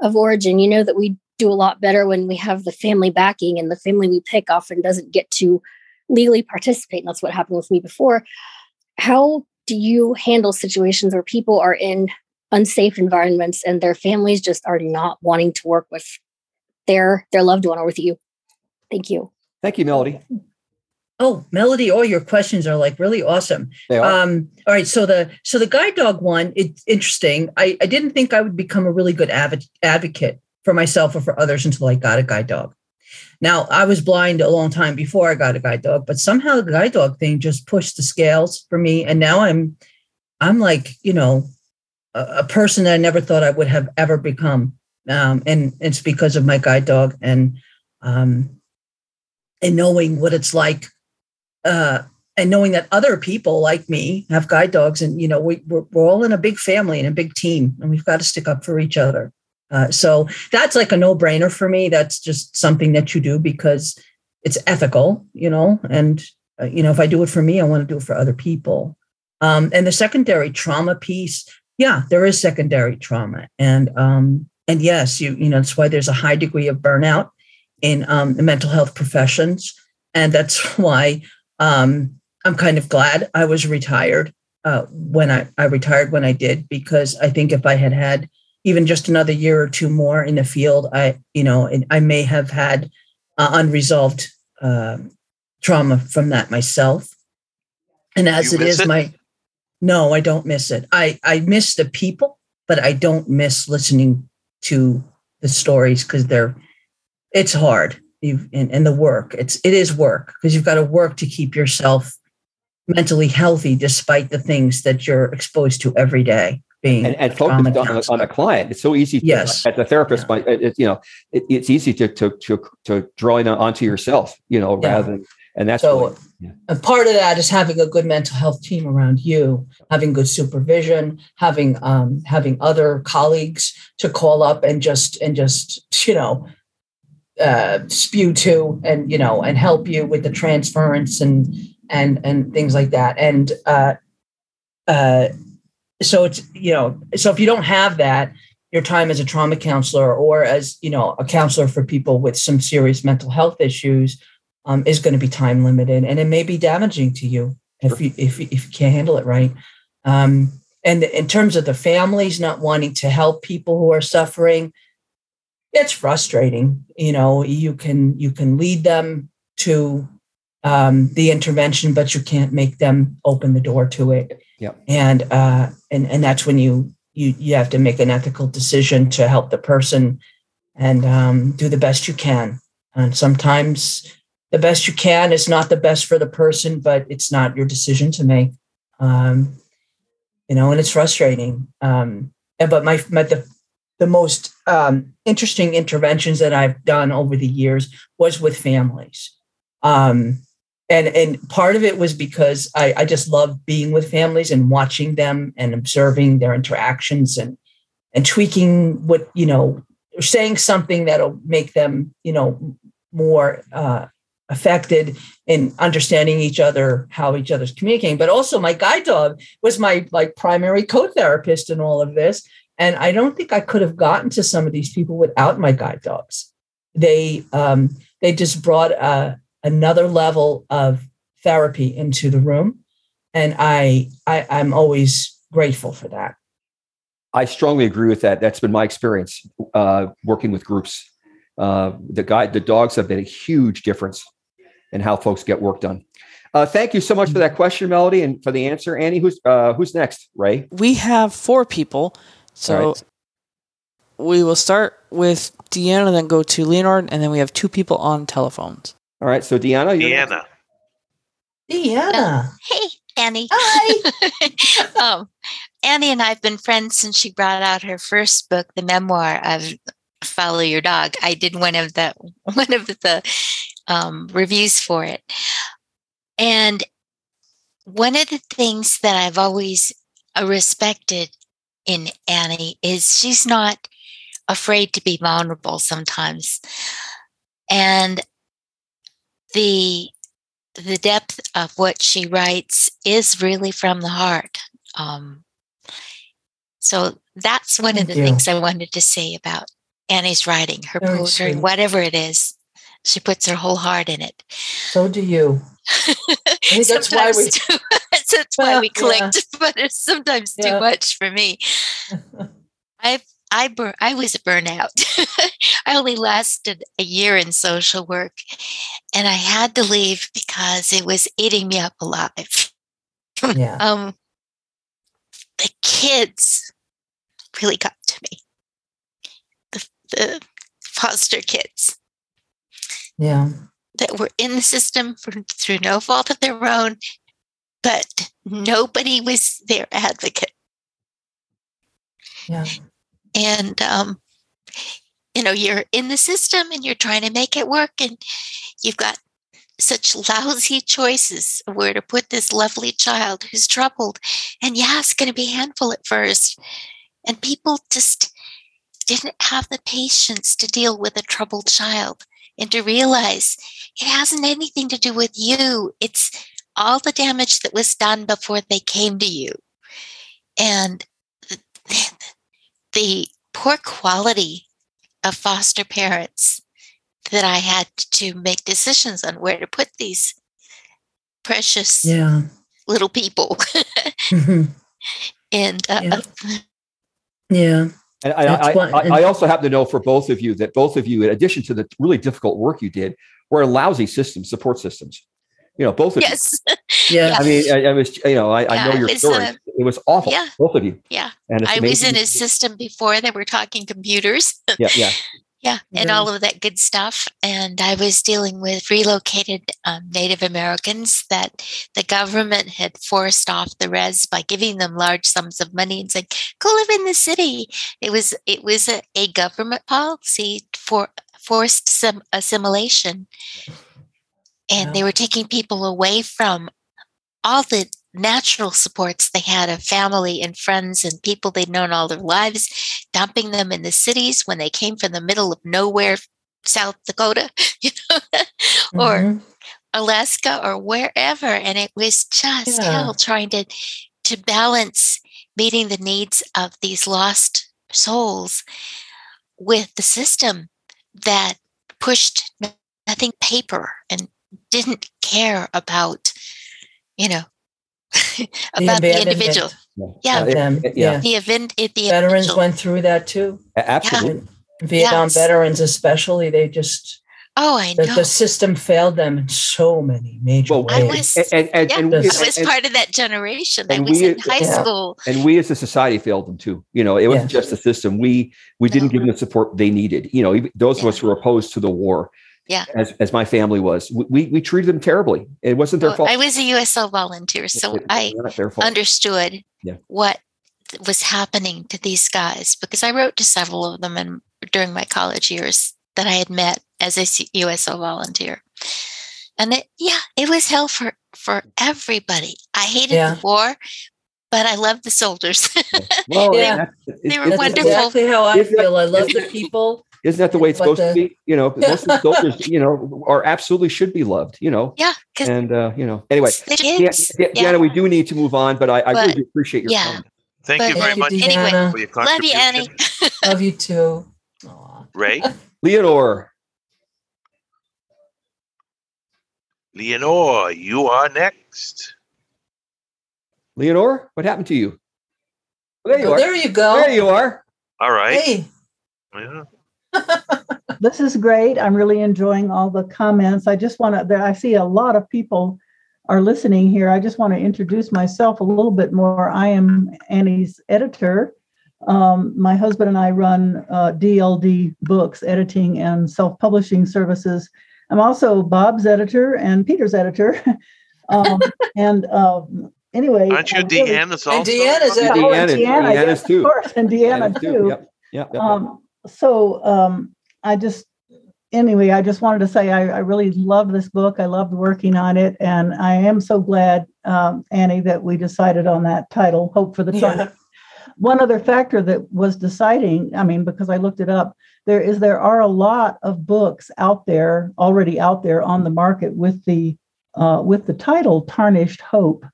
of origin? You know that we do a lot better when we have the family backing and the family we pick often doesn't get to legally participate and that's what happened with me before how do you handle situations where people are in unsafe environments and their families just are not wanting to work with their their loved one or with you thank you Thank you, Melody. Oh, Melody, all your questions are like really awesome. They are. Um, all right, so the so the guide dog one, it's interesting. I, I didn't think I would become a really good adv- advocate for myself or for others until I got a guide dog. Now, I was blind a long time before I got a guide dog, but somehow the guide dog thing just pushed the scales for me, and now I'm I'm like you know a, a person that I never thought I would have ever become, um, and it's because of my guide dog and um, and knowing what it's like uh, and knowing that other people like me have guide dogs and you know we, we're, we're all in a big family and a big team and we've got to stick up for each other. Uh, so that's like a no-brainer for me. That's just something that you do because it's ethical you know and uh, you know if i do it for me i want to do it for other people. Um, and the secondary trauma piece yeah there is secondary trauma and um, and yes you you know that's why there's a high degree of burnout in um, the mental health professions. And that's why um, I'm kind of glad I was retired uh, when I, I retired when I did, because I think if I had had even just another year or two more in the field, I, you know, I may have had uh, unresolved uh, trauma from that myself. And as it is, it? my, no, I don't miss it. I, I miss the people, but I don't miss listening to the stories because they're, it's hard you've and, and the work it's it is work because you've got to work to keep yourself mentally healthy despite the things that you're exposed to every day being and, and a focused on, on a client. It's so easy. To, Yes. As a therapist, Yeah. but it, you know, it, it's easy to, to, to, to draw in onto yourself, you know, Yeah. rather than, and that's So- really- yeah. and part of that is having a good mental health team around you having good supervision having um, having other colleagues to call up and just and just you know uh, spew to and you know and help you with the transference and and and things like that. And uh, uh, so it's you know so if you don't have that your time as a trauma counselor or as you know a counselor for people with some serious mental health issues um, is going to be time limited and it may be damaging to you if you if, you- if you can't handle it right? Um, and in terms of the families not wanting to help people who are suffering it's frustrating you know you can you can lead them to um, the intervention but you can't make them open the door to it. Yep. and uh, and and that's when you you you have to make an ethical decision to help the person and um, do the best you can. And sometimes the best you can is not the best for the person but it's not your decision to make. Um, you know and it's frustrating. Um, but my, my the, the most um, interesting interventions that i've done over the years was with families. Um, and and part of it was because I, I just love being with families and watching them and observing their interactions and and tweaking what you know saying something that'll make them you know more uh, affected in understanding each other how each other's communicating. But also my guide dog was my like primary co-therapist in all of this and i don't think i could have gotten to some of these people without my guide dogs they um, they just brought a, another level of therapy into the room and I, I i'm always grateful for that I strongly agree with that. That's been my experience uh, working with groups. Uh, the guide, the dogs have been a huge difference. in how folks get work done. Uh, thank you so much for that question, Melody, and for the answer, Annie. Who's uh, who's next? Ray. We have four people, so right. we will start with Deanna, then go to Leonard, and then we have two people on telephones. All right. So Deanna. you're next. Deanna. Deanna. Hey, Annie. Hi. um, Annie and I have been friends since she brought out her first book, the memoir of Follow Your Dog. I did one of the one of the um, reviews for it, and one of the things that I've always uh, respected in Annie is she's not afraid to be vulnerable sometimes, and the the depth of what she writes is really from the heart. Um, so that's one of the you. things I wanted to say about Annie's writing, her Very poetry, sweet. whatever it is. She puts her whole heart in it. So do you. think that's why we- that's why we yeah. but it's sometimes Yeah. too much for me. I I bur- I was a burnout. I only lasted a year in social work, and I had to leave because it was eating me up alive. yeah. Um, the kids really got to me. The the foster kids Yeah. that were in the system for, through no fault of their own, but nobody was their advocate. Yeah. and um, you know you're in the system and you're trying to make it work and you've got such lousy choices of where to put this lovely child who's troubled and yeah it's going to be a handful at first and people just didn't have the patience to deal with a troubled child and to realize it hasn't anything to do with you it's all the damage that was done before they came to you and the, the poor quality of foster parents that I had to make decisions on where to put these precious Yeah. little people. and uh, Yeah. yeah. And I, I, I, I also happen to know for both of you that both of you, in addition to the really difficult work you did, were in lousy systems, support systems. You know, both of yes, you. Yeah. I mean, I, I was, you know, I, I know your was, story. uh, it was awful, yeah. both of you. yeah. And I was in amazing. a system before they were talking computers. Yeah, yeah. yeah, and Yeah. all of that good stuff. And I was dealing with relocated um, Native Americans that the government had forced off the res by giving them large sums of money and saying, "Go live in the city." It was it was a, a government policy for forced some assimilation, and they were taking people away from all the natural supports they had of family and friends and people they'd known all their lives, dumping them in the cities when they came from the middle of nowhere, South Dakota, you know, or Mhm. Alaska or wherever. And it was just Yeah. hell trying to to balance meeting the needs of these lost souls with the system that pushed nothing paper and didn't care about, you know, about the, abandonment individual. Yeah. of them. Uh, yeah. Yeah. The event, the Veterans individual. went through that too. A- Absolutely. Vietnam Yes. veterans, especially, they just Oh, I the, know. the system failed them in so many major Well, I ways. was- and, and, yeah, and, I was and- part of that generation. I was we- in high Yeah. school. and we as a society failed them too. You know, it wasn't Yeah. just the system. We we didn't No. give uh-huh. them the support they needed. You know, even those of us who were opposed to the war, Yeah. as as my family was, we we, we treated them terribly. It wasn't their Well, fault. I was a USO volunteer, so It- it- I not their fault. understood Yeah. what was happening to these guys because I wrote to several of them in, during my college years that I had met as a USO volunteer. And it, yeah, it was hell for, for everybody. I hated Yeah. the war, but I loved the soldiers. well, Yeah. that's- it- They were it's- That's wonderful. exactly how I feel. I love the people. Isn't that the way it's supposed the- to be? You know, most of the soldiers, you know, are absolutely should be loved. You know, yeah, and uh, you know, anyway, the yeah, yeah, yeah. Deanna, we do need to move on, but I, I really But- do appreciate your yeah. comment. Thank But- you very Thank you, much Anyway, for your Love you. Annie. Love you too. Aw. Ray, Leonore, Leonore, you are next. Leonore, what happened to you? There you Oh, are. there you go. There you are. All right. Hey, Yeah. This is great. I'm really enjoying all the comments. I just want to, I see a lot of people are listening here. I just want to introduce myself a little bit more. I am Annie's editor. Um, my husband and I run uh, DLD Books, editing and self publishing services. I'm also Bob's editor and Peter's editor. um, and um, anyway. Aren't you Deanna's also? And Deanna's yeah, editor. oh, Deanna- Deanna, Deanna's yes, too. Of course, and Deanna, And too. Yep. Yep. yep. So um, I just, anyway, I just wanted to say I, I really love this book. I loved working on it, and I am so glad, um, Annie, that we decided on that title, "Hope for the Sun." Yeah. One other factor that was deciding, I mean, because I looked it up, there is there are a lot of books out there already out there on the market with the uh, with the title "Tarnished Hope."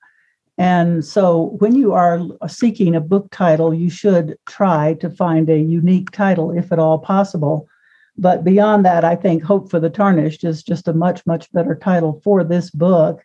And so, when you are seeking a book title, you should try to find a unique title, if at all possible. But beyond that, I think Hope for the Tarnished is just a much, much better title for this book.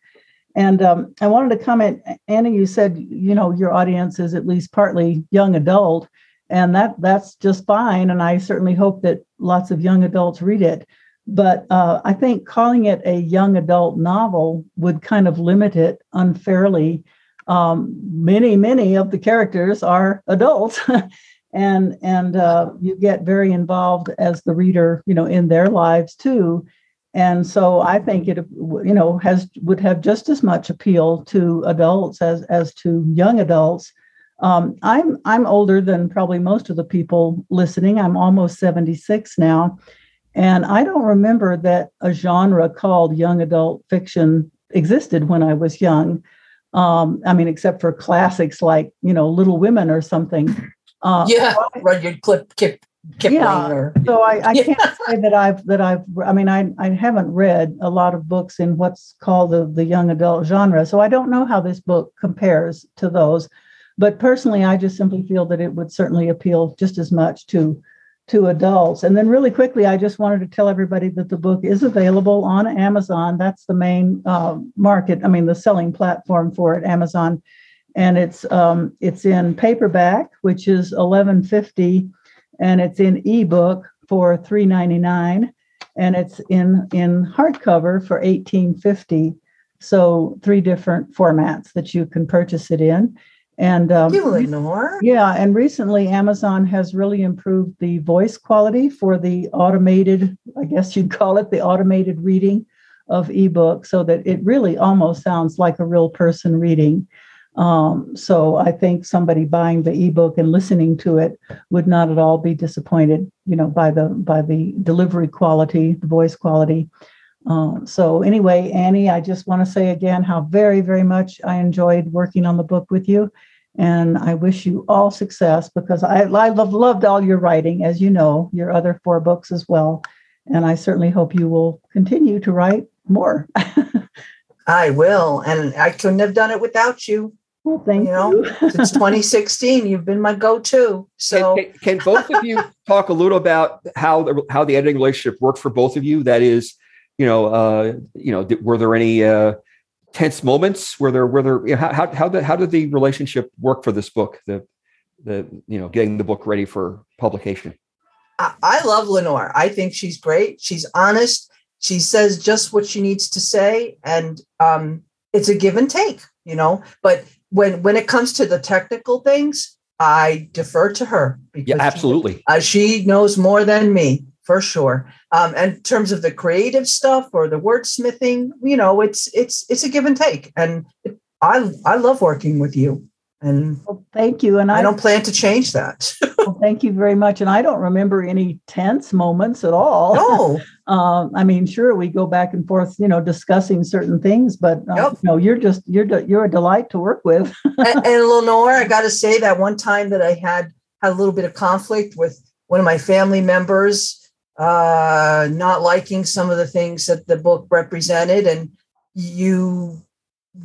And um, I wanted to comment, Annie, you said, you know, your audience is at least partly young adult, and that that's just fine. And I certainly hope that lots of young adults read it. But uh, I think calling it a young adult novel would kind of limit it unfairly um, many many of the characters are adults and and uh, you get very involved as the reader you know in their lives too. And so i think it you know has would have just as much appeal to adults as as to young adults. Um, i'm i'm older than probably most of the people listening. I'm almost 76 now. And i don't remember that a genre called young adult fiction existed when i was young um, I mean, except for classics like you know Little Women or something. Uh, yeah, Rudyard Kip, Kip, Kipling. Yeah. Or, So I, I Yeah. can't say that I've that I've. I mean, I I haven't read a lot of books in what's called the the young adult genre, so I don't know how this book compares to those. But personally, I just simply feel that it would certainly appeal just as much to to adults. And then, really quickly, I just wanted to tell everybody that the book is available on Amazon. That's the main uh, market. I mean, the selling platform for it, Amazon. And it's um, it's in paperback, which is eleven fifty, and it's in ebook for three ninety nine, and it's in in hardcover for eighteen fifty. So three different formats that you can purchase it in. And um, yeah, and recently Amazon has really improved the voice quality for the automated, I guess you'd call it the automated reading of ebook, so that it really almost sounds like a real person reading. Um, so I think somebody buying the ebook and listening to it would not at all be disappointed, you know, by the by the delivery quality, the voice quality. Um, so anyway, Annie, I just want to say again how very, very much I enjoyed working on the book with you. And I wish you all success because I, I love, loved all your writing, as you know, your other four books as well. And I certainly hope you will continue to write more. I will. And I couldn't have done it without you. well, thank You know, you. Since 2016, you've been my go to. So, can, can, can both of you talk a little about how the how the editing relationship worked for both of you? That is, you know, uh, you know, did- were there any uh, tense moments? Were there were there you know, how how how, the, how did the relationship work for this book? The the you know getting the book ready for publication. I, I love Leonore. I think she's great. She's honest. She says just what she needs to say, and um, it's a give and take, you know. But when when it comes to the technical things, I defer to her because Yeah, she- absolutely. uh, she knows more than me for sure. Um, and in terms of the creative stuff or the wordsmithing, you know, it's it's it's a give and take, and it, I I love working with you, and Well, thank you. And I, I don't plan to change that. well, thank you very much. And I don't remember any tense moments at all. no, Um, I mean, sure, we go back and forth, you know, discussing certain things, but uh, Yep. no, you're just you're de- you're a delight to work with. and, and Leonore, I got to say that one time that I had had a little bit of conflict with one of my family members, uh, not liking some of the things that the book represented, and you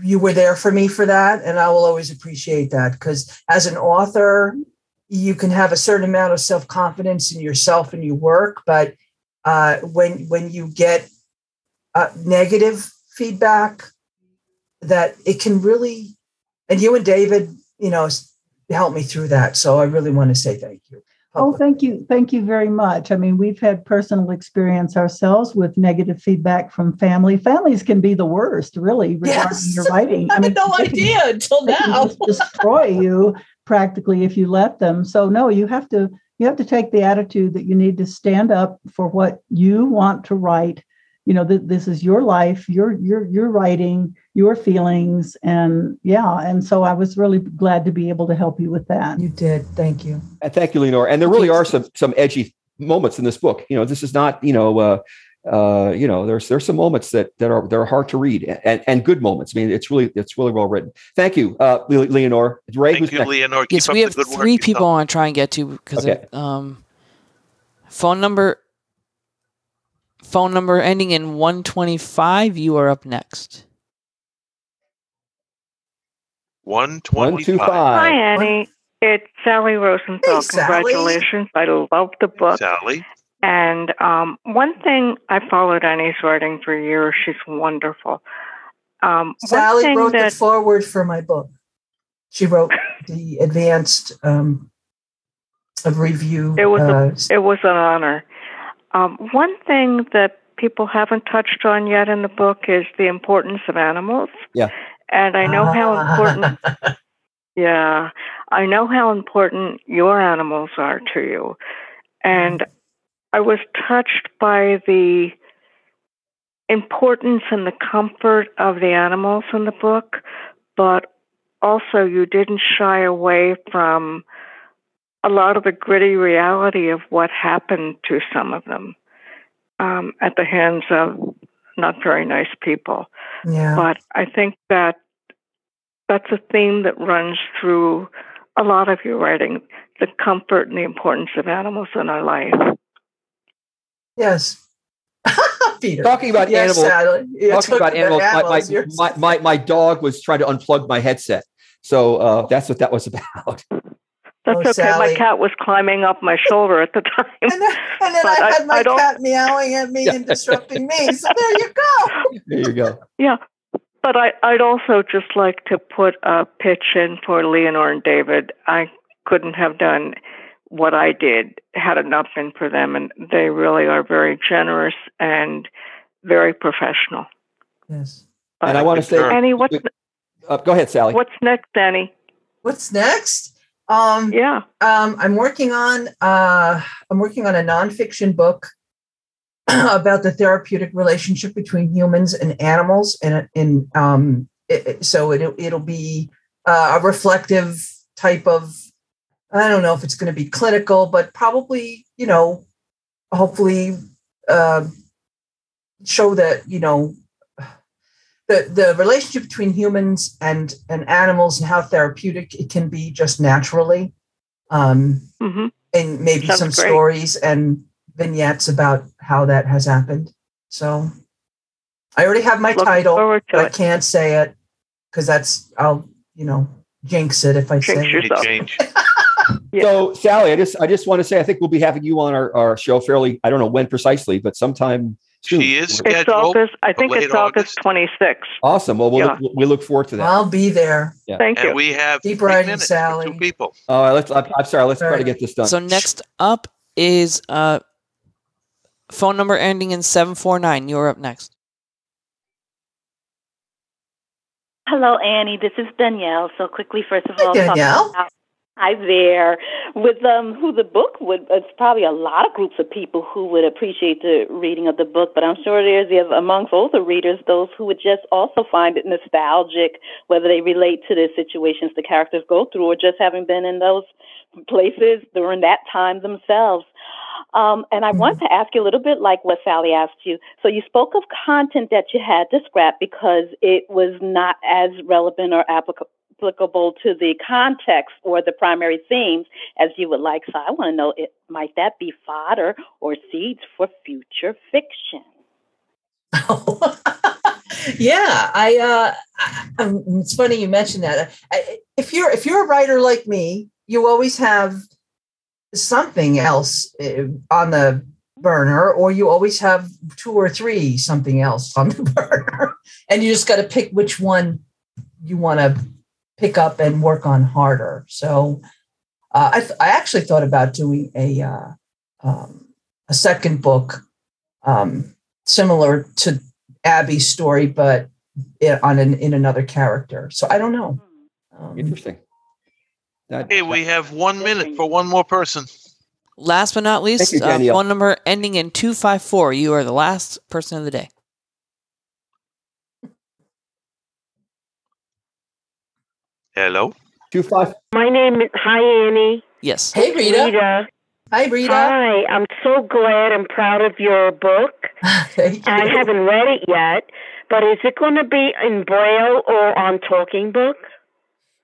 you were there for me for that, and I will always appreciate that because as an author, you can have a certain amount of self confidence in yourself and your work, but uh, when when you get uh, negative feedback, that it can really and you and David, you know, helped me through that. So I really want to say thank you. Oh, thank you. Thank you very much. I mean, we've had personal experience ourselves with negative feedback from family. Families can be the worst, really, regarding Yes. your writing. I, I mean, had no they can- idea until now. destroy you practically if you let them. So no, you have to you have to take the attitude that you need to stand up for what you want to write. You know, that this is your life, your your your writing, your feelings, and yeah. And so I was really glad to be able to help you with that. You did. Thank you. And thank you, Leonore. And there really are some some edgy moments in this book. You know, this is not you know. Uh, uh, you know, there's there's some moments that that are they're hard to read and, and good moments. I mean, it's really it's really well written. Thank you, uh, Le- Leonore. Ray, Thank you, next? Leonore. Keep Yes, up we the have good work three yourself. people I want to try and get to because Okay. um, phone number phone number ending in 125 you are up next One One, twenty two. Hi. Annie. It's Sally Rosenthal. Hey, Sally. Congratulations. I love the book. Sally. And um, one thing, I followed Annie's writing for years. She's wonderful. Um, one Sally thing wrote that, the foreword for my book. She wrote the advanced um, of review. It was a- uh, It was an honor. Um, one thing that people haven't touched on yet in the book is the importance of animals. Yeah. And I know how important Yeah, I know how important your animals are to you. And I was touched by the importance and the comfort of the animals in the book, but also you didn't shy away from a lot of the gritty reality of what happened to some of them um, at the hands of not very nice people yeah. but I think that that's a theme that runs through a lot of your writing the comfort and the importance of animals in our life. Yes. Peter. Talking about yes, animals. Sally. Yeah, Talking about animals, my, animals, my, you're- my, my, my dog was trying to unplug my headset. So uh, that's what that was about. That's Oh, okay. Sally. My cat was climbing up my shoulder at the time. and then, and then But I I- had my I cat meowing at me Yeah. and disrupting me. So there you go. There you go. Yeah. But I, I'd also just like to put a pitch in for Leonore and David. I couldn't have done what I did had it not been for them. And they really are very generous and very professional. Yes. And I want to say, Annie, what's uh, go ahead, Sally. what's next, Annie? What's next? Um, Yeah. um, I'm working on uh, I'm working on a nonfiction book about the therapeutic relationship between humans and animals, and in um, it, so it, it'll be uh, a reflective type of. I don't know if it's going to be clinical, but probably you know, hopefully, uh, show that you know. The, the relationship between humans and, and animals and how therapeutic it can be just naturally um, hmm and maybe Sounds some great. stories and vignettes about how that has happened. So I already have my Looking title, but I it. can't say it because that's I'll you know jinx it if I Jinx say your- it. Change? Yeah. So, Sally, I just I just want to say I think we'll be having you on our, our show fairly. I don't know when precisely, but sometime soon. She is It's. August. I think it's August August. 26th. Awesome. Well, we'll Yeah. look, we look forward to that. I'll be there. Thank And you. we have Keep three writing, Sally. two people. All right, let's. I'm, I'm sorry. Let's try to get this done. so next up is uh phone number ending in 749 you're up next Hello, Annie. This is Danielle. So quickly, first of Hi, all, Danielle. about- hi there. With um, who the book would, it's probably a lot of groups of people who would appreciate the reading of the book, but I'm sure there's there's amongst older readers those who would just also find it nostalgic, whether they relate to the situations the characters go through or just having been in those places during that time themselves. Um, and I want to ask you a little bit like what Sally asked you. So you spoke of content that you had to scrap because it was not as relevant or applica- applicable to the context or the primary themes as you would like. So I want to know, it, might that be fodder or seeds for future fiction? yeah, I, uh, I, um, it's funny you mentioned that. I, if you're if you're a writer like me, you always have something else uh, on the burner, or you always have two or three something else on the burner, and you just got to pick which one you want to pick up and work on harder. So uh, I, th- I actually thought about doing a uh, um, a second book um, similar to Abby's story, but i- on an, in another character. So I don't know. Um, Interesting. That, Hey, we have one minute for one more person. Last but not least, you, uh, phone number ending in 254. You are the last person of the day. Hello. two five. My name is Hi Annie. Yes. hey, Rita. Rita. Hi, Rita. Hi, I'm so glad and proud of your book. Thank you. I haven't read it yet, but is it going to be in Braille or on Talking Book?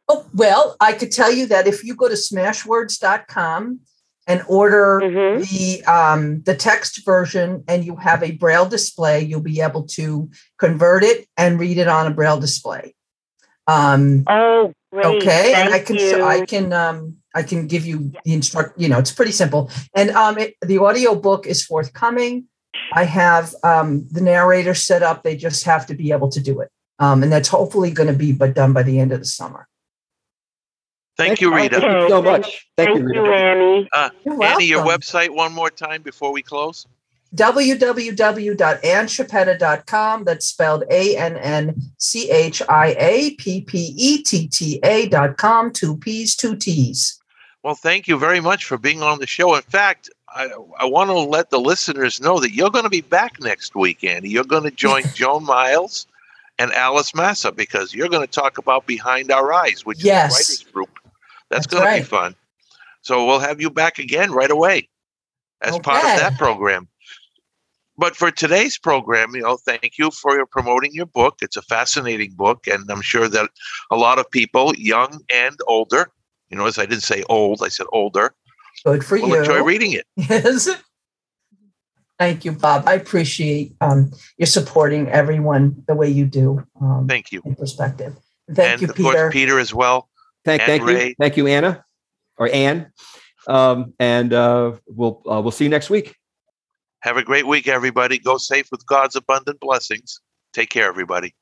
Oh, well, I could tell you that if you go to smashwords.com and order Mhm. the um, the text version and you have a braille display, you'll be able to convert it and read it on a braille display. Um, Oh, great. okay, and I can you. I can um, I can give you the instruct. You know, it's pretty simple. And um, it, the audio book is forthcoming. I have um, the narrator set up. They just have to be able to do it, um, and that's hopefully going to be but done by the end of the summer. Thank you, Rita. Thank you so much. Thank, Thank you, you, Rita. Annie. You're Annie, your website one more time before we close. www.annchiappetta.com. That's spelled A N N C H I A P P E T T A dot com. Two P's, two T's. Well, thank you very much for being on the show. In fact, I, I want to let the listeners know that you're going to be back next week, Annie. You're going to join Joan Miles and Alice Massa because you're going to talk about Behind Our Eyes, which Yes. is a writers group. That's, That's going to be fun. So we'll have you back again right away as part of that program. But for today's program, you know, thank you for your promoting your book. It's a fascinating book, and I'm sure that a lot of people, young and older, you know, as I didn't say old, I said older, Good for will you. enjoy reading it. Yes. Thank you, Bob. I appreciate um, you supporting everyone the way you do um, Thank you. in perspective. Thank and you, of Peter. course, Peter as well. Thank, And thank you, thank you, Anna, or Anne. Um, and uh, we'll uh, we'll see you next week. Have a great week, everybody. Go safe with God's abundant blessings. Take care, everybody.